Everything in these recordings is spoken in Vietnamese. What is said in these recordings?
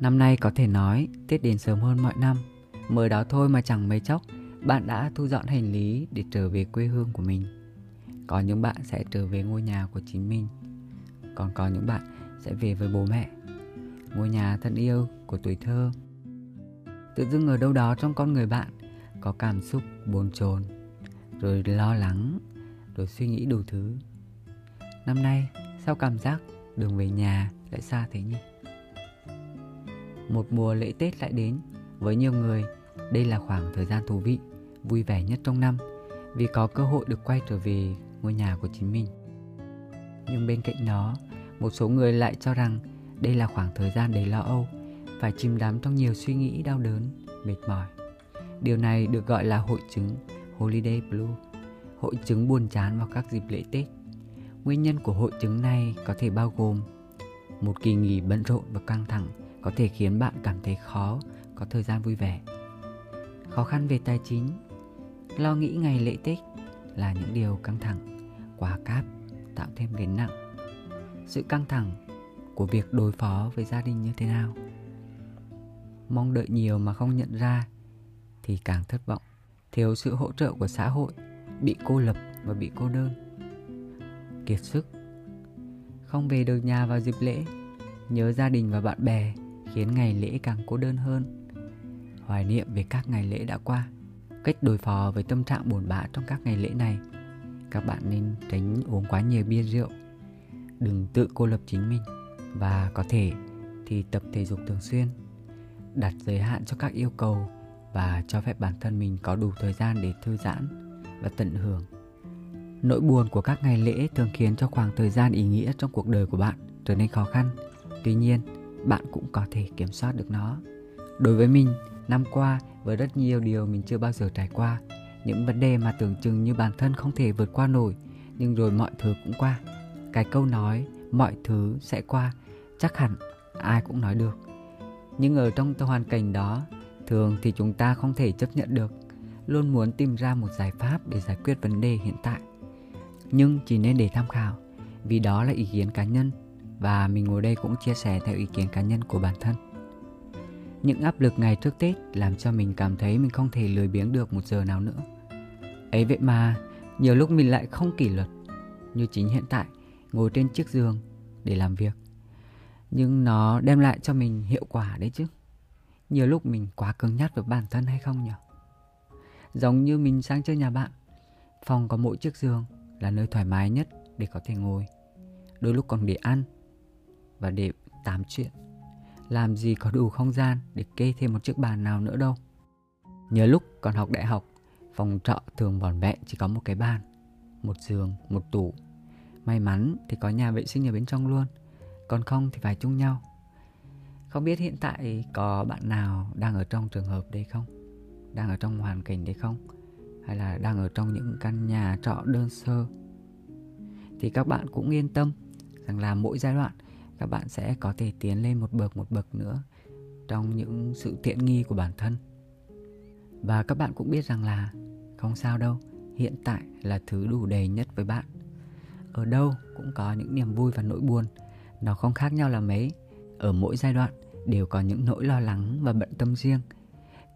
Năm nay có thể nói Tết đến sớm hơn mọi năm. Mới đó thôi mà chẳng mấy chốc, Bạn đã thu dọn hành lý để trở về quê hương của mình. Có những bạn sẽ trở về ngôi nhà của chính mình. Còn có những bạn sẽ về với bố mẹ. Ngôi nhà thân yêu của tuổi thơ. Tự dưng ở đâu đó trong con người bạn Có cảm xúc bồn chồn, Rồi lo lắng, Rồi suy nghĩ đủ thứ. Năm nay, sao cảm giác đường về nhà lại xa thế nhỉ? Một mùa lễ Tết lại đến. Với nhiều người, Đây là khoảng thời gian thú vị, Vui vẻ nhất trong năm, Vì có cơ hội được quay trở về ngôi nhà của chính mình. Nhưng bên cạnh đó, Một số người lại cho rằng Đây là khoảng thời gian đầy lo âu Phải chìm đắm trong nhiều suy nghĩ đau đớn, Mệt mỏi. Điều này được gọi là hội chứng Holiday Blue, Hội chứng buồn chán vào các dịp lễ Tết. Nguyên nhân của hội chứng này có thể bao gồm một kỳ nghỉ bận rộn và căng thẳng có thể khiến bạn cảm thấy khó có thời gian vui vẻ. Khó khăn về tài chính, lo nghĩ ngày lễ Tết là những điều căng thẳng, quá cáp tạo thêm gánh nặng. Sự căng thẳng của việc đối phó với gia đình như thế nào? Mong đợi nhiều mà không nhận ra thì càng thất vọng, thiếu sự hỗ trợ của xã hội, bị cô lập và bị cô đơn. Kiệt sức, không về được nhà vào dịp lễ, nhớ gia đình và bạn bè khiến ngày lễ càng cô đơn hơn. Hoài niệm về các ngày lễ đã qua, cách đối phó với tâm trạng buồn bã trong các ngày lễ này. Các bạn nên tránh uống quá nhiều bia rượu, đừng tự cô lập chính mình và có thể thì tập thể dục thường xuyên, đặt giới hạn cho các yêu cầu và cho phép bản thân mình có đủ thời gian để thư giãn và tận hưởng. Nỗi buồn của các ngày lễ thường khiến cho khoảng thời gian ý nghĩa trong cuộc đời của bạn trở nên khó khăn. Tuy nhiên, bạn cũng có thể kiểm soát được nó. Đối với mình, năm qua với rất nhiều điều mình chưa bao giờ trải qua, những vấn đề mà tưởng chừng như bản thân không thể vượt qua nổi, nhưng rồi mọi thứ cũng qua. Cái câu nói mọi thứ sẽ qua chắc hẳn ai cũng nói được. Nhưng ở trong hoàn cảnh đó, thường thì chúng ta không thể chấp nhận được, luôn muốn tìm ra một giải pháp để giải quyết vấn đề hiện tại. Nhưng chỉ nên để tham khảo, vì đó là ý kiến cá nhân và mình ngồi đây cũng chia sẻ theo ý kiến cá nhân của bản thân. Những áp lực ngày trước Tết làm cho mình cảm thấy mình không thể lười biếng được một giờ nào nữa. Ấy vậy mà, nhiều lúc mình lại không kỷ luật, như chính hiện tại, ngồi trên chiếc giường để làm việc. Nhưng nó đem lại cho mình hiệu quả đấy chứ. Nhiều lúc mình quá cứng nhắc với bản thân hay không nhỉ? Giống như mình sang chơi nhà bạn, phòng có mỗi chiếc giường là nơi thoải mái nhất để có thể ngồi. Đôi lúc còn để ăn và để tám chuyện. Làm gì có đủ không gian để kê thêm một chiếc bàn nào nữa đâu. Nhớ lúc còn học đại học, phòng trọ thường vỏn vẹn chỉ có một cái bàn, một giường, một tủ. May mắn thì có nhà vệ sinh ở bên trong luôn, còn không thì phải chung nhau. Không biết hiện tại có bạn nào đang ở trong trường hợp đấy không? Đang ở trong hoàn cảnh đấy không? Hay là đang ở trong những căn nhà trọ đơn sơ? Thì các bạn cũng yên tâm rằng là mỗi giai đoạn các bạn sẽ có thể tiến lên một bậc một bậc nữa trong những sự tiện nghi của bản thân. Và các bạn cũng biết rằng là không sao đâu, hiện tại là thứ đủ đầy nhất với bạn. Ở đâu cũng có những niềm vui và nỗi buồn, nó không khác nhau là mấy. Ở mỗi giai đoạn đều có những nỗi lo lắng và bận tâm riêng.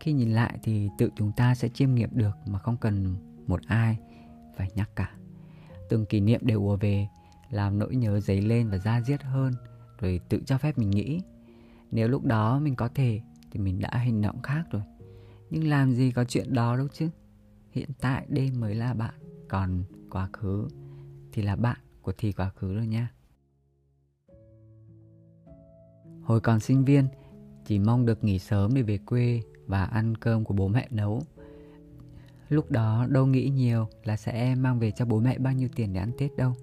Khi nhìn lại thì tự chúng ta sẽ chiêm nghiệm được mà không cần một ai phải nhắc cả. Từng kỷ niệm đều ùa về, làm nỗi nhớ dấy lên và da diết hơn rồi tự cho phép mình nghĩ. Nếu lúc đó mình có thể, thì mình đã hành động khác rồi. Nhưng làm gì có chuyện đó đâu chứ. Hiện tại đây mới là bạn, còn quá khứ thì là bạn của thì quá khứ rồi nha. Hồi còn sinh viên, chỉ mong được nghỉ sớm để về quê và ăn cơm của bố mẹ nấu. Lúc đó đâu nghĩ nhiều là sẽ mang về cho bố mẹ bao nhiêu tiền để ăn tết đâu.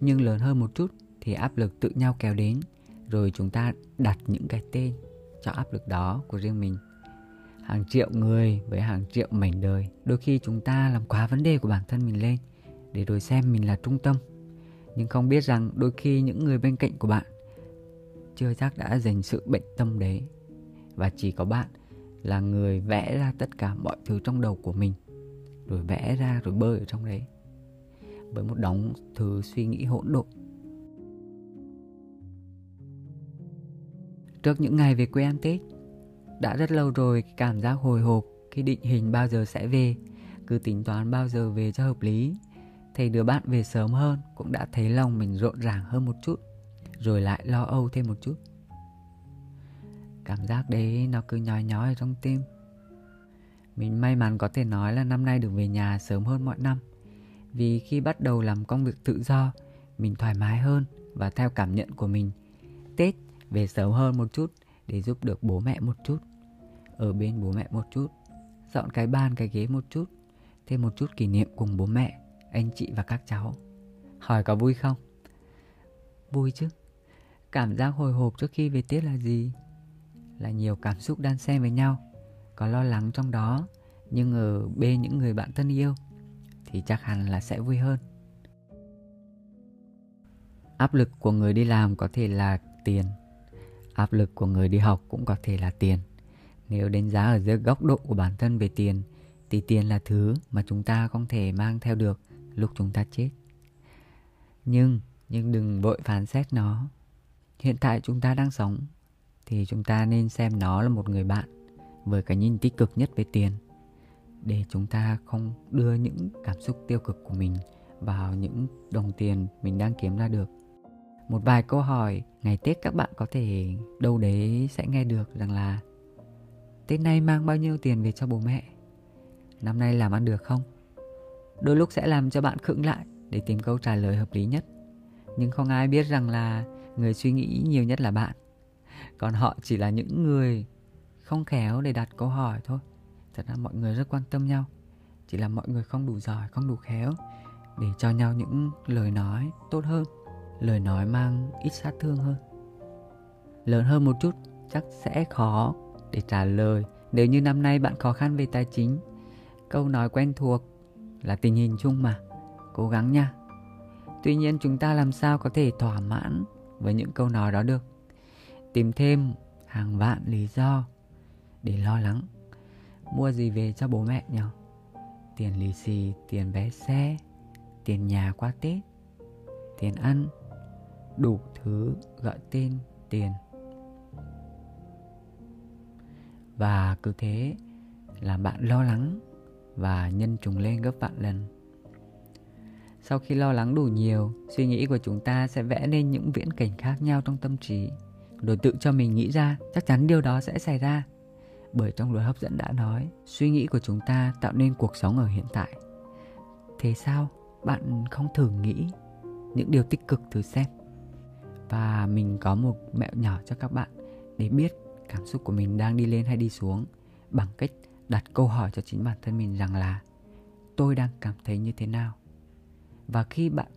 Nhưng lớn hơn một chút thì áp lực tự nhau kéo đến rồi chúng ta đặt những cái tên cho áp lực đó của riêng mình. Hàng triệu người với hàng triệu mảnh đời, đôi khi chúng ta làm quá vấn đề của bản thân mình lên để rồi xem mình là trung tâm. Nhưng không biết rằng đôi khi những người bên cạnh của bạn chưa chắc đã dành sự bệnh tâm đấy và chỉ có bạn là người vẽ ra tất cả mọi thứ trong đầu của mình, rồi vẽ ra rồi bơi ở trong đấy. Với một đống thứ suy nghĩ hỗn độn trước những ngày về quê ăn Tết. Đã rất lâu rồi cảm giác hồi hộp khi định hình bao giờ sẽ về, cứ tính toán bao giờ về cho hợp lý. Thấy đứa bạn về sớm hơn cũng đã thấy lòng mình rộn ràng hơn một chút, rồi lại lo âu thêm một chút. Cảm giác đấy nó cứ nhói nhói ở trong tim. Mình may mắn có thể nói là năm nay được về nhà sớm hơn mọi năm. Vì khi bắt đầu làm công việc tự do, mình thoải mái hơn và theo cảm nhận của mình. Tết về sớm hơn một chút để giúp được bố mẹ một chút. Ở bên bố mẹ một chút, dọn cái bàn cái ghế một chút, thêm một chút kỷ niệm cùng bố mẹ, anh chị và các cháu. Hỏi có vui không? Vui chứ. Cảm giác hồi hộp trước khi về Tết là gì? Là nhiều cảm xúc đan xen với nhau, có lo lắng trong đó, nhưng ở bên những người bạn thân yêu thì chắc hẳn là sẽ vui hơn. Áp lực của người đi làm có thể là tiền, áp lực của người đi học cũng có thể là tiền. Nếu đánh giá ở dưới góc độ của bản thân về tiền thì tiền là thứ mà chúng ta không thể mang theo được lúc chúng ta chết. Nhưng, nhưng đừng vội phán xét nó. Hiện tại chúng ta đang sống thì chúng ta nên xem nó là một người bạn với cái nhìn tích cực nhất về tiền để chúng ta không đưa những cảm xúc tiêu cực của mình vào những đồng tiền mình đang kiếm ra được một vài câu hỏi, ngày tết các bạn có thể đâu đấy sẽ nghe được rằng là tết nay mang bao nhiêu tiền về cho bố mẹ? Năm nay làm ăn được không? Đôi lúc sẽ làm cho bạn khựng lại để tìm câu trả lời hợp lý nhất. Nhưng không ai biết rằng là người suy nghĩ nhiều nhất là bạn. Còn họ chỉ là những người không khéo để đặt câu hỏi thôi. Thật ra mọi người rất quan tâm nhau. Chỉ là mọi người không đủ giỏi, không đủ khéo để cho nhau những lời nói tốt hơn lời nói mang ít sát thương hơn. Lớn hơn một chút, chắc sẽ khó để trả lời. Nếu như năm nay bạn khó khăn về tài chính, câu nói quen thuộc là tình hình chung mà. Cố gắng nha. Tuy nhiên chúng ta làm sao có thể thỏa mãn với những câu nói đó được? Tìm thêm hàng vạn lý do để lo lắng. Mua gì về cho bố mẹ nhỉ? Tiền lì xì, tiền vé xe, tiền nhà qua tết, tiền ăn đủ thứ gọi tên tiền. Và cứ thế làm bạn lo lắng và nhân trùng lên gấp vạn lần. Sau khi lo lắng đủ nhiều, suy nghĩ của chúng ta sẽ vẽ nên những viễn cảnh khác nhau trong tâm trí. Rồi tự cho mình nghĩ ra, chắc chắn điều đó sẽ xảy ra. Bởi trong luật hấp dẫn đã nói, suy nghĩ của chúng ta tạo nên cuộc sống ở hiện tại. Thế sao bạn không thử nghĩ những điều tích cực thử xem? Và mình có một mẹo nhỏ cho các bạn để biết cảm xúc của mình đang đi lên hay đi xuống bằng cách đặt câu hỏi cho chính bản thân mình rằng là tôi đang cảm thấy như thế nào? Và khi bạn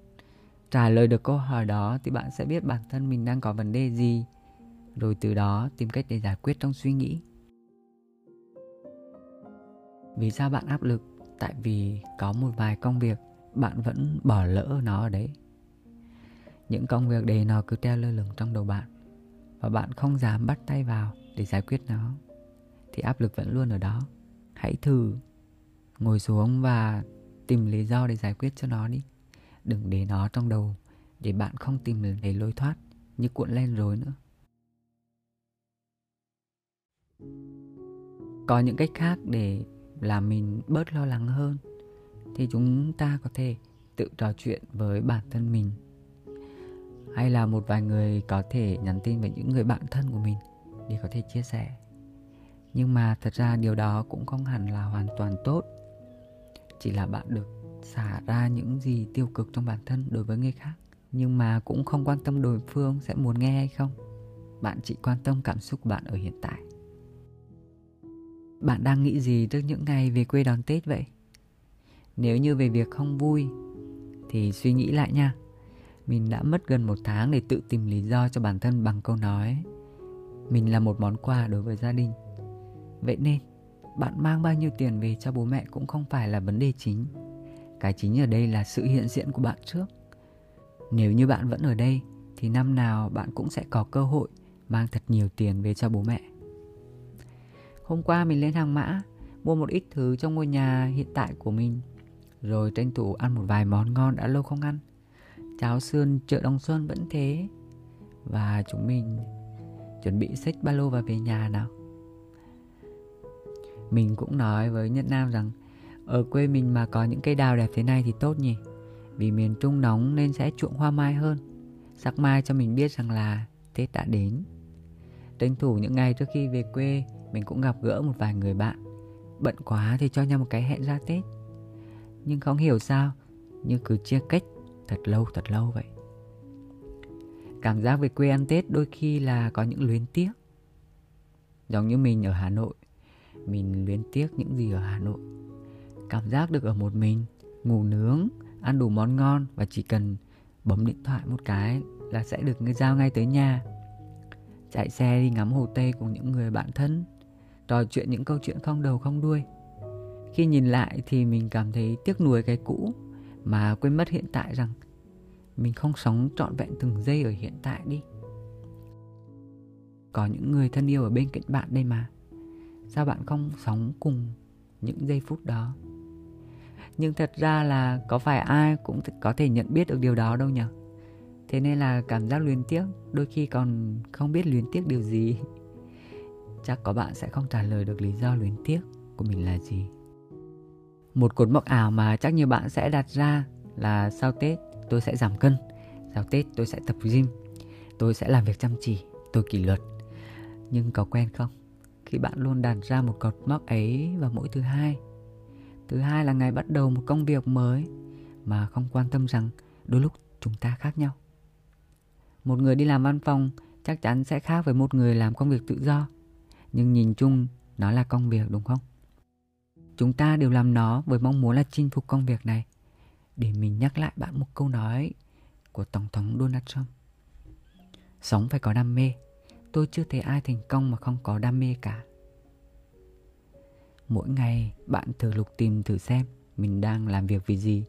trả lời được câu hỏi đó thì bạn sẽ biết bản thân mình đang có vấn đề gì, rồi từ đó tìm cách để giải quyết trong suy nghĩ. Vì sao bạn áp lực? Tại vì có một vài công việc bạn vẫn bỏ lỡ nó ở đấy những công việc đề nó cứ treo lơ lửng trong đầu bạn và bạn không dám bắt tay vào để giải quyết nó, thì áp lực vẫn luôn ở đó. Hãy thử ngồi xuống và tìm lý do để giải quyết cho nó đi. Đừng để nó trong đầu để bạn không tìm thấy lối thoát như cuộn len rối nữa. Có những cách khác để làm mình bớt lo lắng hơn thì chúng ta có thể tự trò chuyện với bản thân mình hay là một vài người có thể nhắn tin với những người bạn thân của mình để có thể chia sẻ. Nhưng mà thật ra điều đó cũng không hẳn là hoàn toàn tốt. Chỉ là bạn được xả ra những gì tiêu cực trong bản thân đối với người khác. Nhưng mà cũng không quan tâm đối phương sẽ muốn nghe hay không. Bạn chỉ quan tâm cảm xúc của bạn ở hiện tại. Bạn đang nghĩ gì trước những ngày về quê đón Tết vậy? Nếu như về việc không vui, thì suy nghĩ lại nha. Mình đã mất gần một tháng để tự tìm lý do cho bản thân bằng câu nói Mình là một món quà đối với gia đình. Vậy nên, bạn mang bao nhiêu tiền về cho bố mẹ cũng không phải là vấn đề chính. Cái chính ở đây là sự hiện diện của bạn trước. Nếu như bạn vẫn ở đây, thì năm nào bạn cũng sẽ có cơ hội mang thật nhiều tiền về cho bố mẹ. Hôm qua mình lên hàng mã, Mua một ít thứ trong ngôi nhà hiện tại của mình. Rồi tranh thủ ăn một vài món ngon đã lâu không ăn. Cháo Sơn, chợ đông Xuân vẫn thế. Và chúng mình chuẩn bị xách ba lô và về nhà nào. Mình cũng nói với Nhật Nam rằng, ở quê mình mà có những cây đào đẹp thế này thì tốt nhỉ? Vì miền Trung nóng nên sẽ chuộng hoa mai hơn. Sắc mai cho mình biết rằng là Tết đã đến. Tranh thủ những ngày trước khi về quê, mình cũng gặp gỡ một vài người bạn. Bận quá thì cho nhau một cái hẹn ra Tết. Nhưng không hiểu sao, như cứ chia cách thật lâu thật lâu vậy. Cảm giác về quê ăn Tết đôi khi là có những luyến tiếc. Giống như mình ở Hà Nội, mình luyến tiếc những gì ở Hà Nội. Cảm giác được ở một mình, ngủ nướng, ăn đủ món ngon và chỉ cần bấm điện thoại một cái là sẽ được người giao ngay tới nhà. Chạy xe đi ngắm hồ tây cùng những người bạn thân, trò chuyện những câu chuyện không đầu không đuôi. Khi nhìn lại thì mình cảm thấy tiếc nuối cái cũ mà quên mất hiện tại rằng mình không sống trọn vẹn từng giây ở hiện tại đi. Có những người thân yêu ở bên cạnh bạn đây mà. Sao bạn không sống cùng những giây phút đó? Nhưng thật ra là có phải ai cũng có thể nhận biết được điều đó đâu nhỉ? Thế nên là cảm giác luyến tiếc, đôi khi còn không biết luyến tiếc điều gì. Chắc có bạn sẽ không trả lời được lý do luyến tiếc của mình là gì một cột mốc ảo mà chắc nhiều bạn sẽ đặt ra là sau tết tôi sẽ giảm cân, sau tết tôi sẽ tập gym, tôi sẽ làm việc chăm chỉ, tôi kỷ luật. Nhưng có quen không? Khi bạn luôn đặt ra một cột mốc ấy vào mỗi thứ hai. Thứ hai là ngày bắt đầu một công việc mới mà không quan tâm rằng đôi lúc chúng ta khác nhau. Một người đi làm văn phòng chắc chắn sẽ khác với một người làm công việc tự do. Nhưng nhìn chung nó là công việc đúng không? Chúng ta đều làm nó với mong muốn là chinh phục công việc này. Để mình nhắc lại bạn một câu nói của tổng thống donald trump. Sống phải có đam mê. Tôi chưa thấy ai thành công mà không có đam mê cả. Mỗi ngày bạn thử lục tìm thử xem mình đang làm việc vì gì.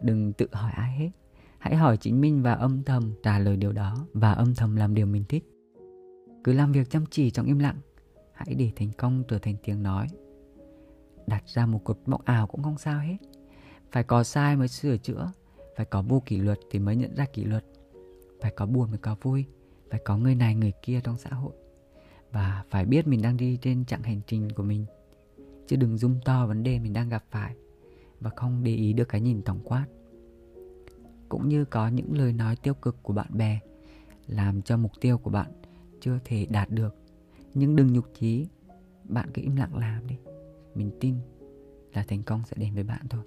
Đừng tự hỏi ai hết. Hãy hỏi chính mình và âm thầm trả lời điều đó và âm thầm làm điều mình thích. Cứ làm việc chăm chỉ trong im lặng. Hãy để thành công trở thành tiếng nói đặt ra một cột mốc ảo cũng không sao hết. Phải có sai mới sửa chữa, phải có vô kỷ luật thì mới nhận ra kỷ luật. Phải có buồn mới có vui, phải có người này người kia trong xã hội. Và phải biết mình đang đi trên chặng hành trình của mình. Chứ đừng zoom to vấn đề mình đang gặp phải và không để ý được cái nhìn tổng quát. Cũng như có những lời nói tiêu cực của bạn bè làm cho mục tiêu của bạn chưa thể đạt được. Nhưng đừng nhục chí, bạn cứ im lặng làm đi mình tin là thành công sẽ đến với bạn thôi.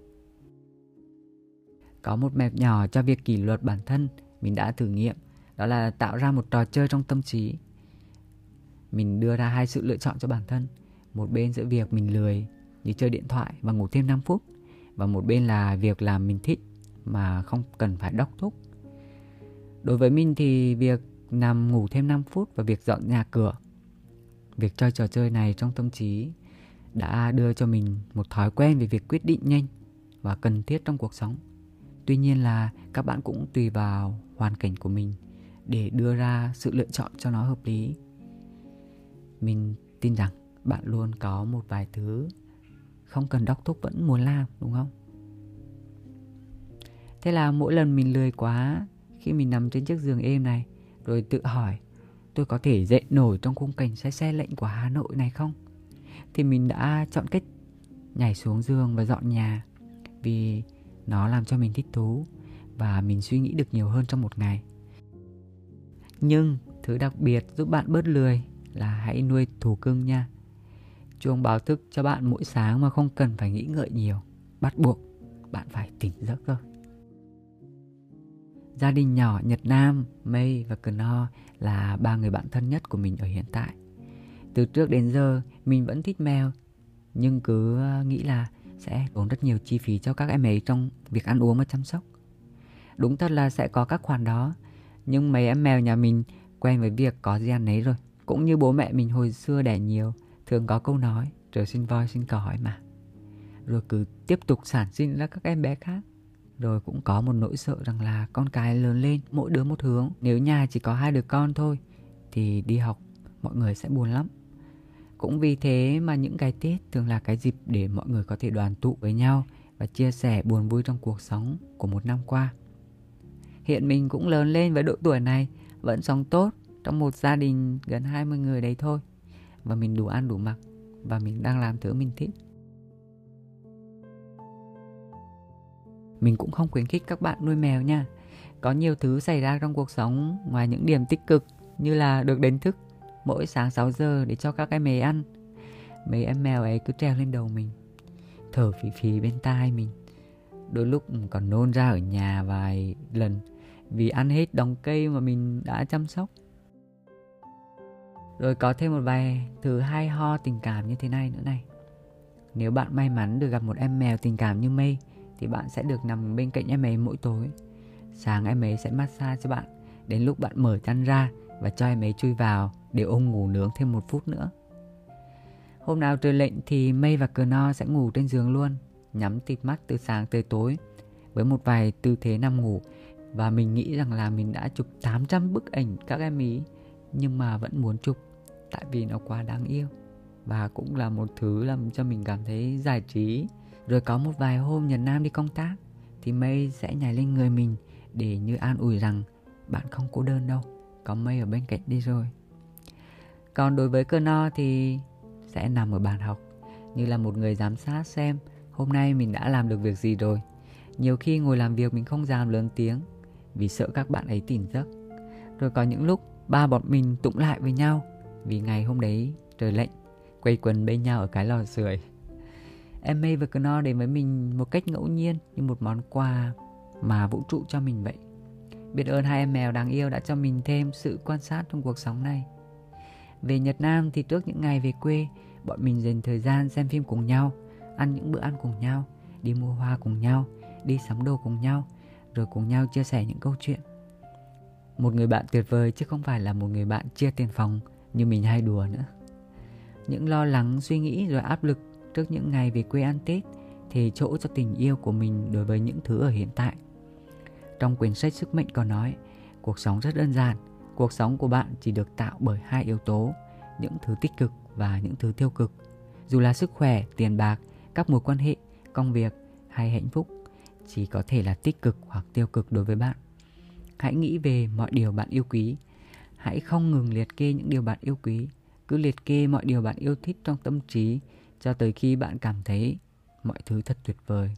Có một mẹp nhỏ cho việc kỷ luật bản thân mình đã thử nghiệm, đó là tạo ra một trò chơi trong tâm trí. Mình đưa ra hai sự lựa chọn cho bản thân, một bên giữa việc mình lười như chơi điện thoại và ngủ thêm 5 phút, và một bên là việc làm mình thích mà không cần phải đốc thúc. Đối với mình thì việc nằm ngủ thêm 5 phút và việc dọn nhà cửa, việc chơi trò chơi này trong tâm trí đã đưa cho mình một thói quen về việc quyết định nhanh và cần thiết trong cuộc sống. Tuy nhiên là các bạn cũng tùy vào hoàn cảnh của mình để đưa ra sự lựa chọn cho nó hợp lý. Mình tin rằng bạn luôn có một vài thứ không cần đốc thúc vẫn muốn làm, đúng không? Thế là mỗi lần mình lười quá, khi mình nằm trên chiếc giường êm này, rồi tự hỏi, tôi có thể dậy nổi trong khung cảnh xe xe lạnh của hà nội này không? Thì mình đã chọn cách nhảy xuống giường và dọn nhà vì nó làm cho mình thích thú và mình suy nghĩ được nhiều hơn trong một ngày. Nhưng thứ đặc biệt giúp bạn bớt lười là hãy nuôi thú cưng nha. Chuông báo thức cho bạn mỗi sáng mà không cần phải nghĩ ngợi nhiều. Bắt buộc bạn phải tỉnh giấc thôi. Gia đình nhỏ Nhật Nam, Mây và Kno là ba người bạn thân nhất của mình ở hiện tại. Từ trước đến giờ, mình vẫn thích mèo nhưng cứ ờ, nghĩ là sẽ tốn rất nhiều chi phí cho các em ấy trong việc ăn uống và chăm sóc. Đúng thật là sẽ có các khoản đó, nhưng mấy em mèo nhà mình quen với việc có gì ăn ấy rồi. Cũng như bố mẹ mình hồi xưa đẻ nhiều, thường có câu nói, trời sinh voi sinh cỏ mà. Rồi cứ tiếp tục sản sinh ra các em bé khác. Rồi cũng có một nỗi sợ rằng là con cái lớn lên, mỗi đứa một hướng. Nếu nhà chỉ có hai đứa con thôi, thì đi học mọi người sẽ buồn lắm cũng vì thế mà những cái tết thường là cái dịp để mọi người có thể đoàn tụ với nhau và chia sẻ buồn vui trong cuộc sống của một năm qua. Hiện mình cũng lớn lên với độ tuổi này, vẫn sống tốt trong một gia đình gần 20 người đấy thôi. Và mình đủ ăn đủ mặc và mình đang làm thứ mình thích. Mình cũng không khuyến khích các bạn nuôi mèo nha. Có nhiều thứ xảy ra trong cuộc sống ngoài những điểm tích cực như là được đánh thức mỗi sáng 6 giờ để cho các em mèo ăn. Mấy em mèo ấy cứ treo lên đầu mình, thở phì phì bên tai mình. Đôi lúc còn nôn ra ở nhà vài lần vì ăn hết đống cây mà mình đã chăm sóc. Rồi có thêm một vài thứ hay ho tình cảm như thế này nữa này. Nếu bạn may mắn được gặp một em mèo tình cảm như mây thì bạn sẽ được nằm bên cạnh em ấy mỗi tối. Sáng em ấy sẽ massage cho bạn đến lúc bạn mở chăn ra và cho em ấy chui vào để ôm ngủ nướng thêm một phút nữa. Hôm nào trời lệnh thì mây và cờ no sẽ ngủ trên giường luôn nhắm tịt mắt từ sáng tới tối với một vài tư thế nằm ngủ. Và mình nghĩ rằng là mình đã chụp 800 bức ảnh các em ý nhưng mà vẫn muốn chụp tại vì nó quá đáng yêu. Và cũng là một thứ làm cho mình cảm thấy giải trí. Rồi có một vài hôm Nhật Nam đi công tác thì Mây sẽ nhảy lên người mình để như an ủi rằng bạn không cô đơn đâu, có Mây ở bên cạnh đi rồi. Còn đối với cơn no thì sẽ nằm ở bàn học, như là một người giám sát xem hôm nay mình đã làm được việc gì rồi. Nhiều khi ngồi làm việc mình không dám lớn tiếng, vì sợ các bạn ấy tỉnh giấc. Rồi có những lúc ba bọn mình tụng lại với nhau, vì ngày hôm đấy trời lạnh quay quần bên nhau ở cái lò sưởi em May và Knorr đến với mình một cách ngẫu nhiên, như một món quà mà vũ trụ cho mình vậy biết ơn hai em mèo đáng yêu đã cho mình thêm sự quan sát trong cuộc sống này. Về Nhật Nam thì trước những ngày về quê, bọn mình dành thời gian xem phim cùng nhau, ăn những bữa ăn cùng nhau, đi mua hoa cùng nhau, đi sắm đồ cùng nhau, rồi cùng nhau chia sẻ những câu chuyện. Một người bạn tuyệt vời chứ không phải là một người bạn chia tiền phòng như mình hay đùa nữa. Những lo lắng, suy nghĩ rồi áp lực trước những ngày về quê ăn tết thì chỗ cho tình yêu của mình đối với những thứ ở hiện tại trong quyển sách sức mạnh có nói, cuộc sống rất đơn giản. Cuộc sống của bạn chỉ được tạo bởi hai yếu tố, những thứ tích cực và những thứ tiêu cực. Dù là sức khỏe, tiền bạc, các mối quan hệ, công việc hay hạnh phúc, chỉ có thể là tích cực hoặc tiêu cực đối với bạn. Hãy nghĩ về mọi điều bạn yêu quý. Hãy không ngừng liệt kê những điều bạn yêu quý. Cứ liệt kê mọi điều bạn yêu thích trong tâm trí cho tới khi bạn cảm thấy mọi thứ thật tuyệt vời.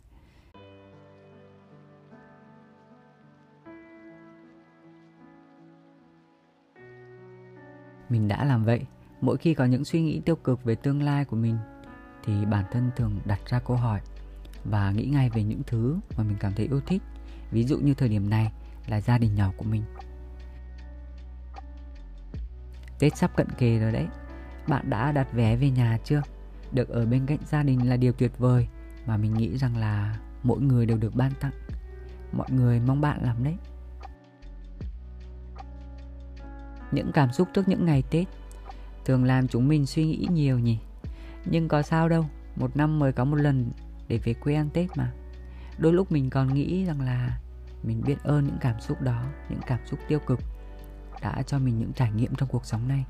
Mình đã làm vậy. Mỗi khi có những suy nghĩ tiêu cực về tương lai của mình, thì bản thân thường đặt ra câu hỏi và nghĩ ngay về những thứ mà mình cảm thấy yêu thích. Ví dụ như thời điểm này là gia đình nhỏ của mình. Tết sắp cận kề rồi đấy. Bạn đã đặt vé về nhà chưa? Được ở bên cạnh gia đình là điều tuyệt vời, mà mình nghĩ rằng là mỗi người đều được ban tặng. Mọi người mong bạn làm đấy. Những cảm xúc trước những ngày tết. Thường làm chúng mình suy nghĩ nhiều nhỉ. Nhưng có sao đâu, một năm mới có một lần để về quê ăn tết mà. Đôi lúc mình còn nghĩ rằng là mình biết ơn những cảm xúc đó, những cảm xúc tiêu cực đã cho mình những trải nghiệm trong cuộc sống này.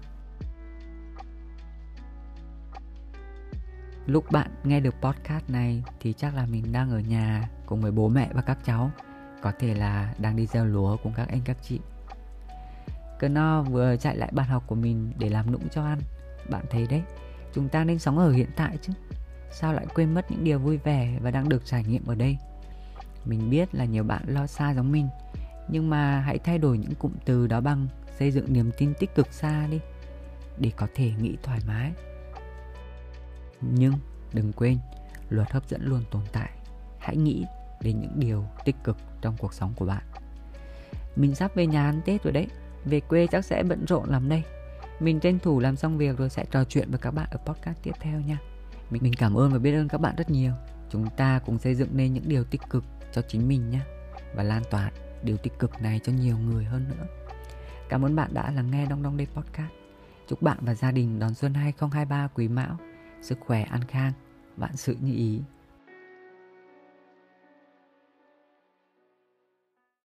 Lúc bạn nghe được podcast này thì chắc là mình đang ở nhà cùng với bố mẹ và các cháu. Có thể là đang đi gieo lúa cùng các anh, các chị cơ no vừa chạy lại bàn học của mình để làm nũng cho ăn. Bạn thấy đấy, chúng ta nên sống ở hiện tại chứ. Sao lại quên mất những điều vui vẻ và đang được trải nghiệm ở đây? Mình biết là nhiều bạn lo xa giống mình, nhưng mà hãy thay đổi những cụm từ đó bằng xây dựng niềm tin tích cực xa đi, để có thể nghĩ thoải mái. Nhưng đừng quên, luật hấp dẫn luôn tồn tại. Hãy nghĩ đến những điều tích cực trong cuộc sống của bạn. Mình sắp về nhà ăn tết rồi đấy về quê chắc sẽ bận rộn lắm đây. Mình tranh thủ làm xong việc rồi sẽ trò chuyện với các bạn ở podcast tiếp theo nha. Mình mình cảm ơn và biết ơn các bạn rất nhiều. Chúng ta cùng xây dựng nên những điều tích cực cho chính mình nhé. Và lan tỏa điều tích cực này cho nhiều người hơn nữa. Cảm ơn bạn đã lắng nghe đong đong Đây Podcast. Chúc bạn và gia đình đón xuân 2023 quý mão. Sức khỏe an khang. Vạn sự như ý.